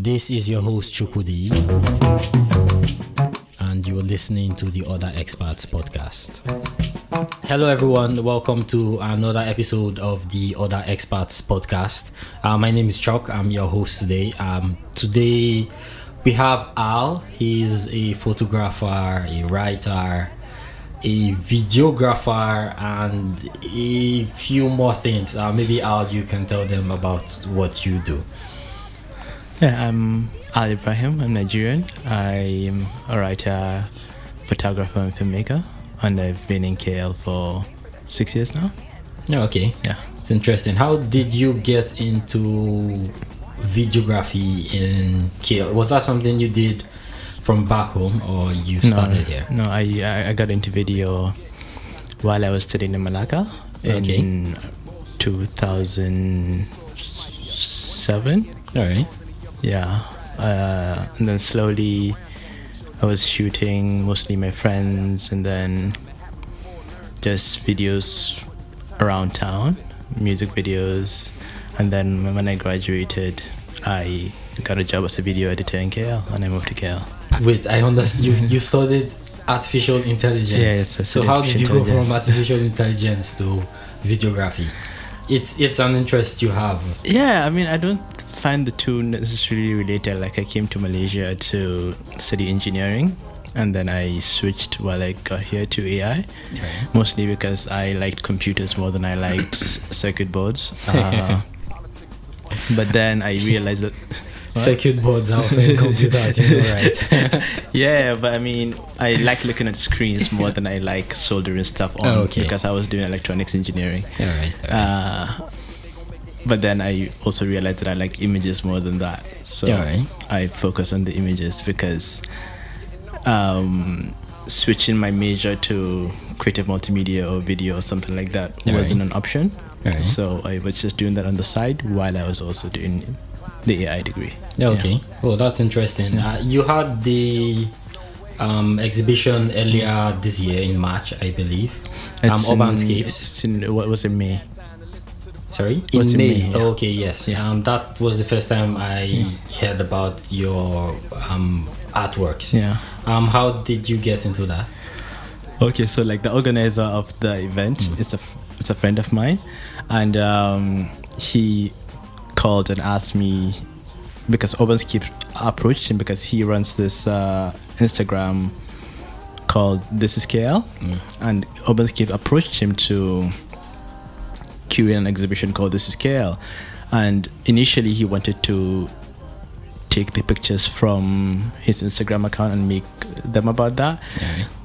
This is your host Chukudi, and you're listening to the Other Experts podcast. Hello, everyone. Welcome to another episode of the Other Experts podcast. Uh, my name is Chuck. I'm your host today. Um, today we have Al. He's a photographer, a writer, a videographer, and a few more things. Uh, maybe Al, you can tell them about what you do. Yeah, I'm Ali Ibrahim. I'm Nigerian. I'm a writer, photographer, and filmmaker, and I've been in KL for six years now. Yeah, okay. Yeah. It's interesting. How did you get into videography in KL? Was that something you did from back home or you started here? No, I, I I got into video while I was studying in Malacca Okay. in 2007. All right. Yeah, uh, and then slowly I was shooting mostly my friends, and then just videos around town, music videos, and then when I graduated, I got a job as a video editor in KL, and I moved to KL. Wait, I understand. you you studied artificial intelligence. Yeah, it's a so how did you go from artificial intelligence to videography? It's it's an interest you have. Yeah, I mean, I don't find the two necessarily related. Like, I came to Malaysia to study engineering, and then I switched while I got here to AI. mostly because I liked computers more than I liked circuit boards. Uh, but then I realized that. Circuit boards are also in computers, you know, right? Yeah, but I mean, I like looking at screens more than I like soldering stuff on Oh, okay. because I was doing electronics engineering. All right. Uh, but then I also realized that I like images more than that. So Alright. I focus on the images because um, switching my major to creative multimedia or video or something like that wasn't an option. Alright. So I was just doing that on the side while I was also doing the AI degree. Yeah, okay. Well, that's interesting. Uh, you had the um, exhibition earlier this year in March, I believe. Um, It's Urbanscapes. It's in, what was it, May? Sorry, in May. May, yeah. Oh, okay, yes. Yeah. Um, that was the first time I heard about your um artworks. Yeah. Um, how did you get into that? Okay, so like the organizer of the event is a is a friend of mine, and um, he called and asked me because Urbanscape approached him because he runs this uh, Instagram called This Is KL, and Urbanscape approached him to curate an exhibition called This Is KL, and initially he wanted to take the pictures from his Instagram account and make them about that.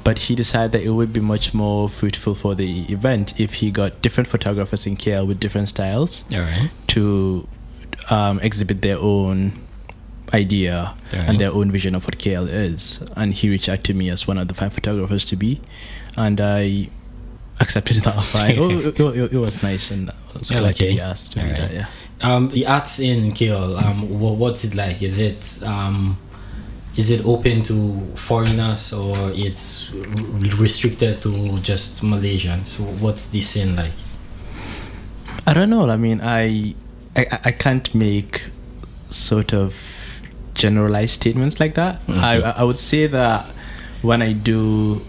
But he decided that it would be much more fruitful for the event if he got different photographers in KL with different styles right. to um, exhibit their own idea Alright. and their own vision of what KL is. And he reached out to me as one of the five photographers to be, and I accepted that offer. I- it, it- it was nice, and I was Yeah, okay. asked to do Alright. that. Yeah. Um, the arts in KL. Um, wha- what's it like? Is it um, is it open to foreigners or it's r- restricted to just Malaysians? What's the scene like? I don't know. I mean, I, I I can't make sort of generalized statements like that. I Okay. I would say that when I do,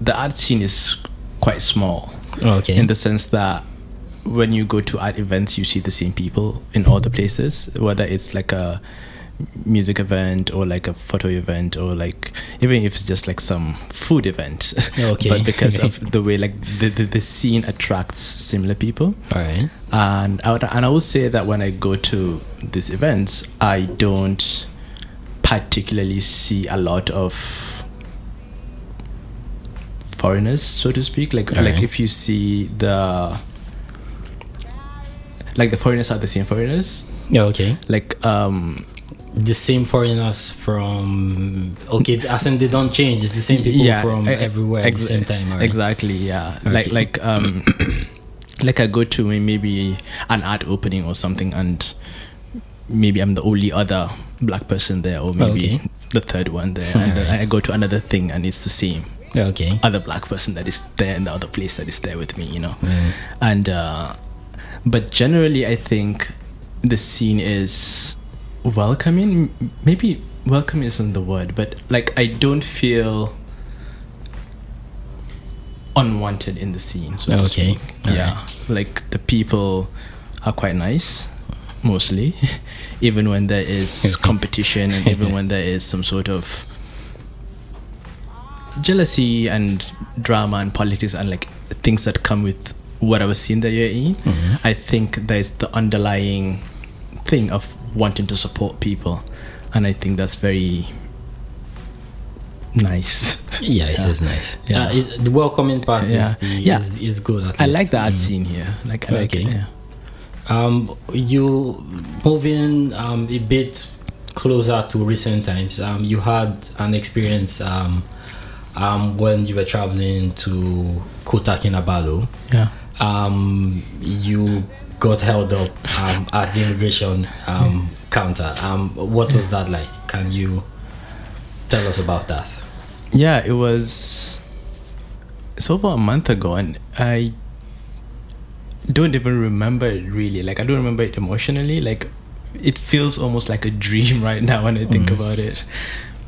the art scene is quite small oh, Okay. in the sense that when you go to art events, you see the same people in all the places, whether it's like a music event or like a photo event or like even if it's just like some food event oh, Okay. but because of the way like the, the, the scene attracts similar people All right. and I would, and I would say that when I go to these events, I don't particularly see a lot of foreigners, so to speak. Like like if you see the like the foreigners are the same foreigners. Yeah. Okay. Like um the same foreigners from okay as in they don't change it's the same people from e- everywhere at the same time alright? Exactly, yeah. Like Okay. like um like I go to maybe an art opening or something and maybe I'm the only other black person there or maybe Okay. the third one there and then Alright. I go to another thing and it's the same Yeah, okay other black person that is there in the other place that is there with me, you know. Mm. And uh but generally I think the scene is welcoming. Maybe welcome isn't the word, but like I don't feel unwanted in the scene. So Okay, yeah. Like the people are quite nice, mostly, even when there is competition and even when there is some sort of jealousy and drama and politics and like things that come with whatever scene that you're in. Mhm. I think there's the underlying thing of wanting to support people, and I think that's very nice. Yeah, it Yeah. is nice. Yeah. Yeah, it, the welcoming part Yeah. is the Yeah. is, is good. At I least. like the art Mm. scene here. Like, I like it. Okay. Yeah. Um, you moving um, a bit closer to recent times. Um, you had an experience um, um, when you were traveling to Kota Kinabalu. Yeah. Um, you got held up um, at the immigration um, counter. Um, what was that like? Can you tell us about that? Yeah, it was. It's over a month ago, and I don't even remember it really. Like, I don't remember it emotionally. Like, it feels almost like a dream right now when I think about it.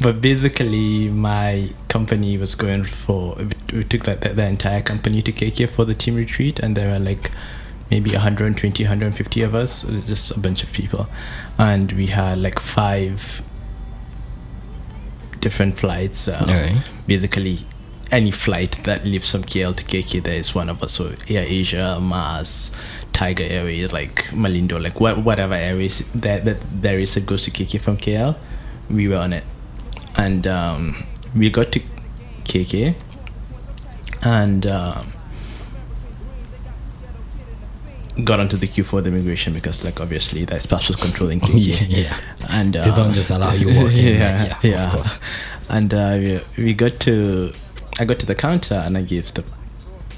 But basically, my company was going for. We took that the, the entire company to KK for the team retreat, and there were like maybe 120, 150 of us, just a bunch of people, and we had like five different flights. Um, Alright. Basically, any flight that leaves from KL to KK, there is one of us. So Air Asia, MAS, Tiger Airways, like Malindo, like wha- whatever airways that, that there is that goes to KK from KL, we were on it, and um, we got to KK, and. Um, got onto the queue for the immigration because like obviously there's passport control in KK yeah. and uh, They don't just allow you walk in, like, yeah, of course. and uh, we, we got to I got to the counter and I gave the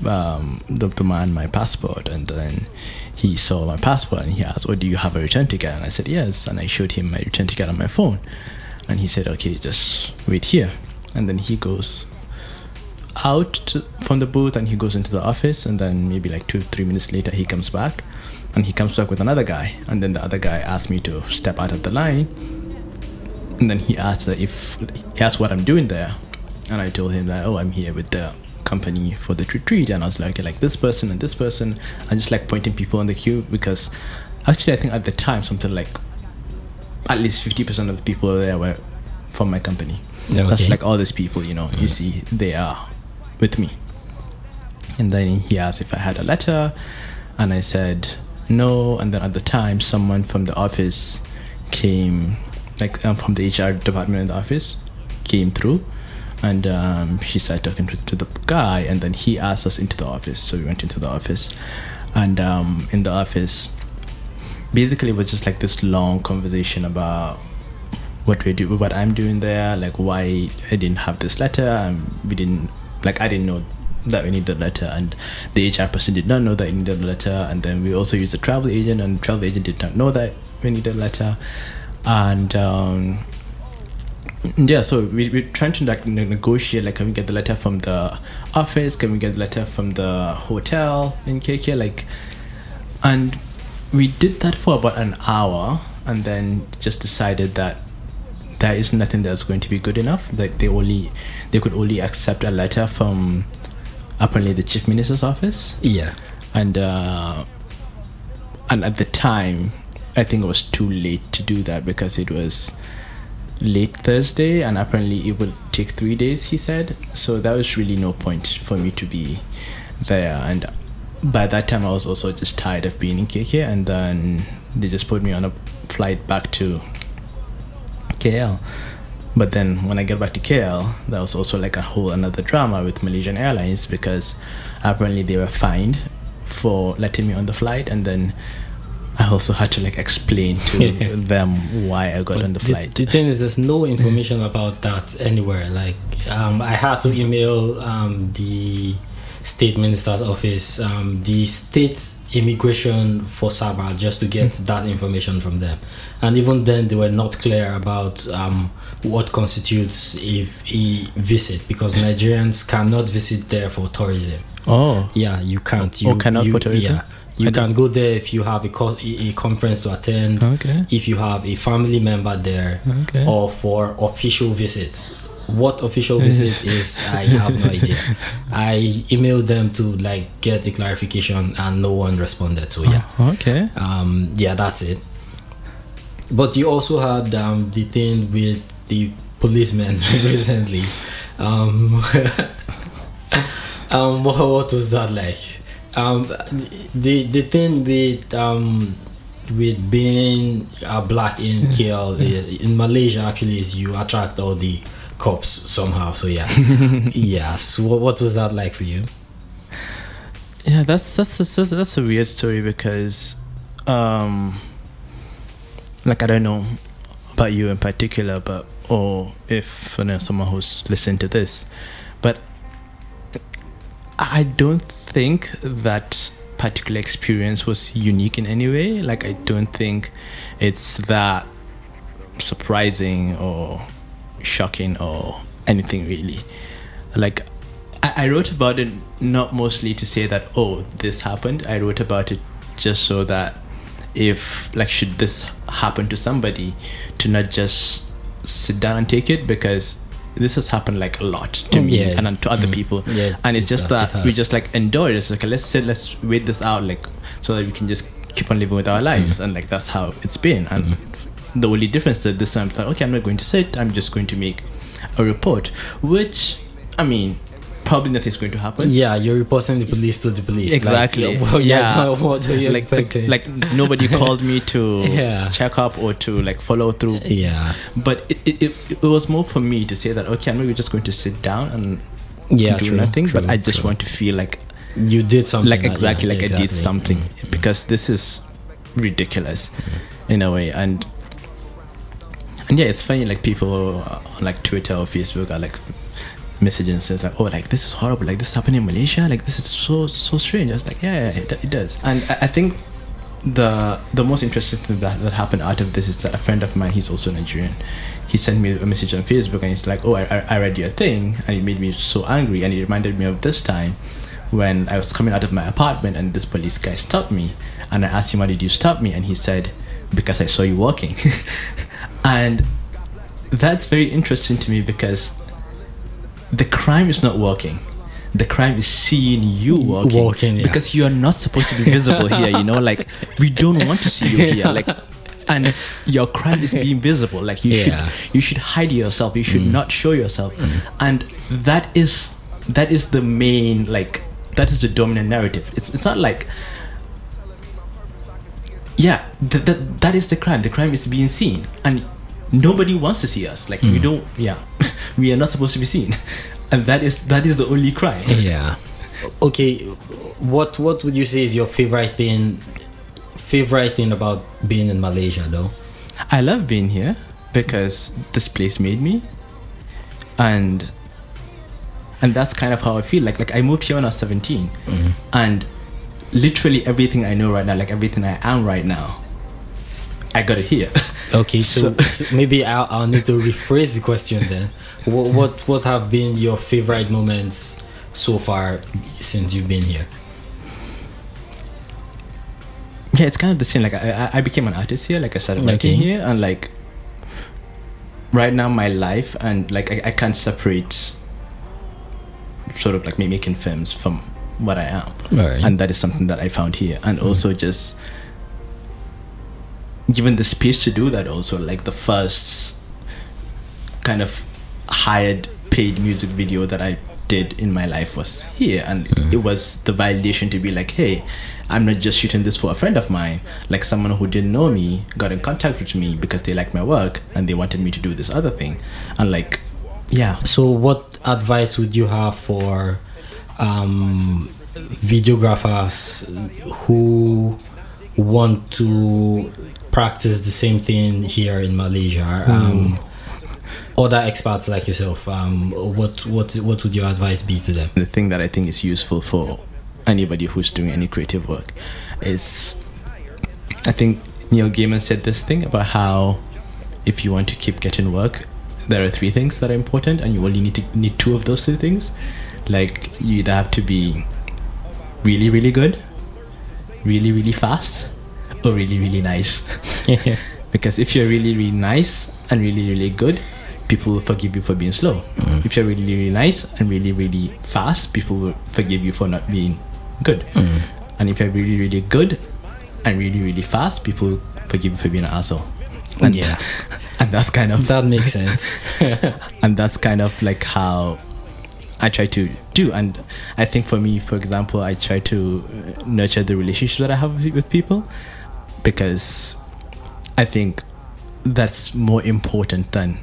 um the, the man my passport. And then he saw my passport and he asked oh do you have a return ticket? And I said yes. And I showed him my return ticket on my phone and he said okay just wait here. And then he goes out to, from the booth and he goes into the office. And then maybe like two three minutes later he comes back. And he comes back with another guy. And then the other guy asked me to step out of the line. And then he asked if he asked what I'm doing there. And I told him that oh I'm here with the company for the retreat. And I was like okay, like this person and this person. And just like pointing people on the queue because actually I think at the time something like at least 50% of the people there were from my company. Yeah, that's like all these people you know you see they are with me. And then he asked if I had a letter and I said no. And then at the time someone from the office came like um, from the HR department in the office came through and um, she started talking to, to the guy and then he asked us into the office. So we went into the office and um, in the office basically it was just like this long conversation about what we do what i'm doing there like why i didn't have this letter and we didn't like i didn't know that we needed a letter and the hr person did not know that we needed a letter and then we also used a travel agent and the travel agent did not know that we needed a letter. And um yeah so we, we're trying to like negotiate like can we get the letter from the office? Can we get the letter from the hotel in kk like and we did that for about an hour and then just decided that there is nothing that's going to be good enough. That they only they could only accept a letter from apparently the chief minister's office. Yeah. and uh, and at the time i think it was too late to do that because it was late thursday and apparently it would take three days he said. So there was really no point for me to be there. And by that time i was also just tired of being in kk and then they just put me on a flight back to kl but then when I get back to KL, there was also like a whole another drama with Malaysian Airlines because apparently they were fined for letting me on the flight, and then I also had to like explain to them why I got on the the, flight. the thing is, there's no information about that anywhere. Like, um, I had to email um, the state minister's office, um, the state immigration for Sabah, just to get that information from them. And even then, they were not clear about um, what constitutes a, a visit because Nigerians cannot visit there for tourism. oh, Yeah, you can't. You, Oh, cannot you, for tourism? Yeah, You I can go there if you have a, co- a conference to attend, Okay. if you have a family member there, Okay. or for official visits. What official visit is, I have no idea. I emailed them to like get the clarification, and no one responded. So yeah, Okay. um, yeah, that's it. But you also had um, the thing with the policeman recently. Um, um, what, what was that like? Um, the the thing with um, with being a black in KL in Malaysia actually is you attract all the cops somehow. So yeah, yeah. So what, what was that like for you? Yeah, that's that's that's, that's, that's a weird story because, um, like I don't know about you in particular, but or if you know someone who's listening to this, but I don't think that particular experience was unique in any way. Like I don't think it's that surprising or shocking or anything really. Like I, I wrote about it not mostly to say that oh this happened. I wrote about it just so that if like should this happen to somebody to not just sit down and take it because this has happened like a lot to Mm, me yeah. and to other Mm. people Yeah, and it's just that we just like endure it it's like let's sit let's wait this out like so that we can just keep on living with our lives Mm. and like that's how it's been and the only difference that this time it's like okay i'm not going to sit i'm just going to make a report which i mean probably nothing's going to happen Yeah, you're reporting the police to the police. Like, Exactly. well, yeah. What are you like, like expecting? like nobody called me to Yeah. check up or to like follow through yeah, but it, it, it, it was more for me to say that okay i'm maybe just going to sit down and yeah, do true, nothing but i just true. want to feel like you did something like that- exactly yeah, like i did something Mm, mm. because this is ridiculous in a way and and yeah it's funny like people on like twitter or facebook are like messaging says like oh like this is horrible. Like this happened in malaysia. Like this is so so strange. I was like yeah, yeah it, it does. And I, I think the the most interesting thing that, that happened out of this is that a friend of mine he's also nigerian he sent me a message on facebook and he's like oh I I read your thing. And it made me so angry and it reminded me of this time when i was coming out of my apartment and this police guy stopped me and i asked him why did you stop me? And he said because i saw you walking and that's very interesting to me because the crime is not walking. The crime is seeing you walking, Walking, yeah. because you are not supposed to be visible here you know? Like we don't want to see you here. Like and your crime is being visible. Like you Yeah. should you should hide yourself. You should mm. not show yourself. Mm. And that is that is the main like that is the dominant narrative. It's it's not like yeah that, that that is the crime. The crime is being seen. And nobody wants to see us. Like we hmm. don't yeah. we are not supposed to be seen. And that is that is the only crime. Yeah. Okay what what would you say is your favorite thing favorite thing about being in malaysia though? I love being here because this place made me, and and that's kind of how I feel. Like like I moved here when I was 17, mm-hmm. and literally everything I know right now, like everything I am right now, I got it here. okay so, So- so maybe I'll, I'll need to rephrase the question then what, what what have been your favorite moments so far since you've been here yeah, it's kind of the same. Like I I- became an artist here. Like I started working Okay. here, and like right now my life and like I, I can't separate sort of like me making films from what I am. Alright. and that is something that I found here, and also mm. just given the space to do that. Also, like the first kind of hired paid music video that I did in my life was here, and it was the validation to be like, hey, I'm not just shooting this for a friend of mine. Like someone who didn't know me got in contact with me because they liked my work and they wanted me to do this other thing, and like, yeah, So, what advice would you have for um, videographers who want to practice the same thing here in Malaysia? Um, other expats like yourself, um, what what what would your advice be to them? the thing that I think is useful for anybody who's doing any creative work is I think Neil Gaiman said this thing about how if you want to keep getting work, there are three things that are important and you only need to need two of those three things. Like you either have to be really, really good, really really fast or really really nice. because if you're really really nice and really really good, people will forgive you for being slow. Mm. If you're really really nice and really really fast, people will forgive you for not being good. Mm. And if you're really really good and really really fast, people will forgive you for being an asshole. And Yeah. and that's kind of that makes sense. and that's kind of like how I try to do. And I think for me, for example, I try to uh, nurture the relationship that I have with- with people because I think that's more important than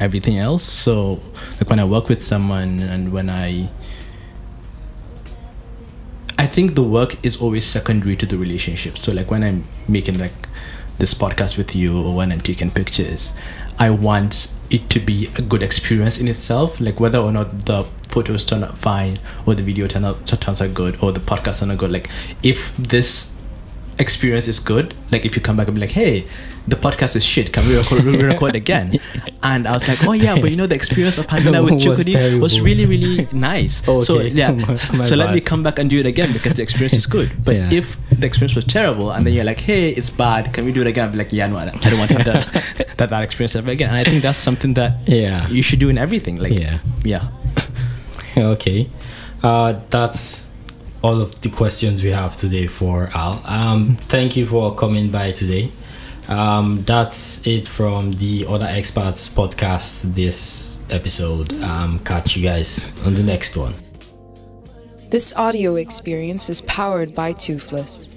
everything else. So, like when I work with someone and when I I think the work is always secondary to the relationship. So like when I'm making like this podcast with you or when I'm taking pictures, I want it to be a good experience in itself. Like whether or not the photos turn out fine or the video turn out turns out good or the podcast turn out good. Like if this experience is good, like if you come back and be like, hey, the podcast is shit, can we record, we record again? And I was like, oh yeah, but you know the experience of hanging out with Chukudi was really really nice. So Okay. yeah, My- my so let me come back and do it again because the experience is good. But Yeah. if the experience was terrible and then you're like, hey, it's bad, can we do it again? I'd be like, yeah, no, I don't want to have that, that, that experience ever again. And I think that's something that Yeah. you should do in everything. Like, Yeah. yeah. okay. Uh, that's all of the questions we have today for Al. Um, thank you for coming by today. Um, that's it from the Other Experts podcast this episode. Um, catch you guys on the next one. This audio experience is powered by Toothless.